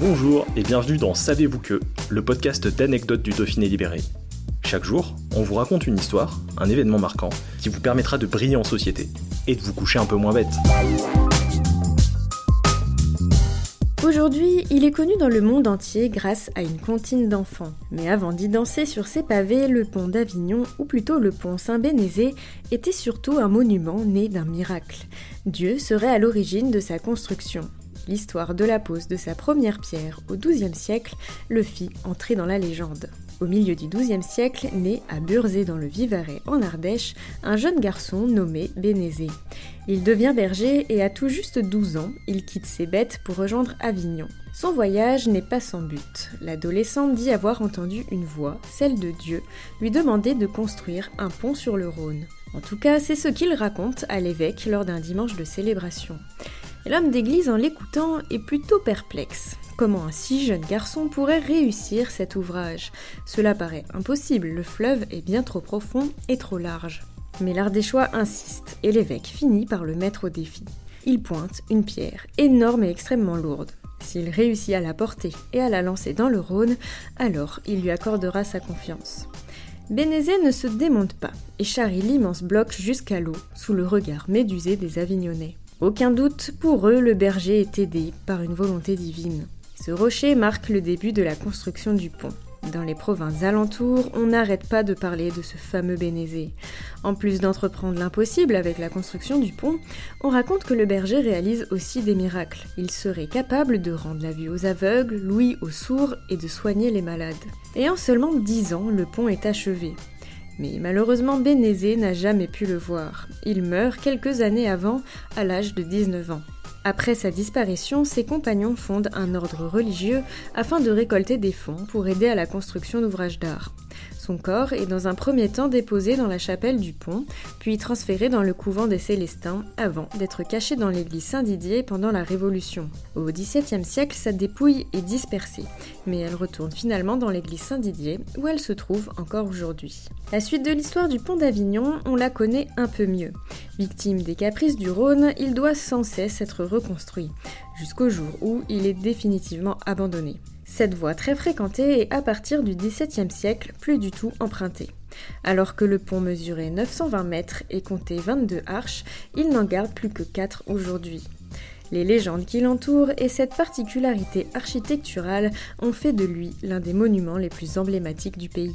Bonjour et bienvenue dans Savez-vous que, le podcast d'anecdotes du Dauphiné libéré. Chaque jour, on vous raconte une histoire, un événement marquant, qui vous permettra de briller en société et de vous coucher un peu moins bête. Aujourd'hui, il est connu dans le monde entier grâce à une comptine d'enfants. Mais avant d'y danser sur ses pavés, le pont d'Avignon, ou plutôt le pont Saint-Bénézé, était surtout un monument né d'un miracle. Dieu serait à l'origine de sa construction l'histoire de la pose de sa première pierre au XIIe siècle le fit entrer dans la légende. Au milieu du XIIe siècle, naît à Burzé dans le Vivarais en Ardèche un jeune garçon nommé Bénézé. Il devient berger et à tout juste 12 ans, il quitte ses bêtes pour rejoindre Avignon. Son voyage n'est pas sans but. L'adolescent dit avoir entendu une voix, celle de Dieu, lui demander de construire un pont sur le Rhône. En tout cas, c'est ce qu'il raconte à l'évêque lors d'un dimanche de célébration. L'homme d'église, en l'écoutant, est plutôt perplexe. Comment un si jeune garçon pourrait réussir cet ouvrage? Cela paraît impossible, le fleuve est bien trop profond et trop large. Mais l'Ardéchois insiste, et l'évêque finit par le mettre au défi. Il pointe une pierre, énorme et extrêmement lourde. S'il réussit à la porter et à la lancer dans le Rhône, alors il lui accordera sa confiance. Bénézé ne se démonte pas et charrie l'immense bloc jusqu'à l'eau, sous le regard médusé des Avignonnais. Aucun doute, pour eux, le berger est aidé par une volonté divine. Ce rocher marque le début de la construction du pont. Dans les provinces alentours, on n'arrête pas de parler de ce fameux Bénézé. En plus d'entreprendre l'impossible avec la construction du pont, on raconte que le berger réalise aussi des miracles. Il serait capable de rendre la vue aux aveugles, l'ouïe aux sourds et de soigner les malades. Et en seulement dix ans, le pont est achevé. Mais malheureusement, Bénézé n'a jamais pu le voir. Il meurt quelques années avant, à l'âge de 19 ans. Après sa disparition, ses compagnons fondent un ordre religieux afin de récolter des fonds pour aider à la construction d'ouvrages d'art. Son corps est dans un premier temps déposé dans la chapelle du pont, puis transféré dans le couvent des Célestins, avant d'être caché dans l'église Saint-Didier pendant la Révolution. Au XVIIe siècle, sa dépouille est dispersée, mais elle retourne finalement dans l'église Saint-Didier, où elle se trouve encore aujourd'hui. La suite de l'histoire du pont d'Avignon, on la connaît un peu mieux. Victime des caprices du Rhône, il doit sans cesse être reconstruit, jusqu'au jour où il est définitivement abandonné. Cette voie très fréquentée est à partir du XVIIe siècle plus du tout empruntée. Alors que le pont mesurait 920 mètres et comptait 22 arches, il n'en garde plus que 4 aujourd'hui. Les légendes qui l'entourent et cette particularité architecturale ont fait de lui l'un des monuments les plus emblématiques du pays.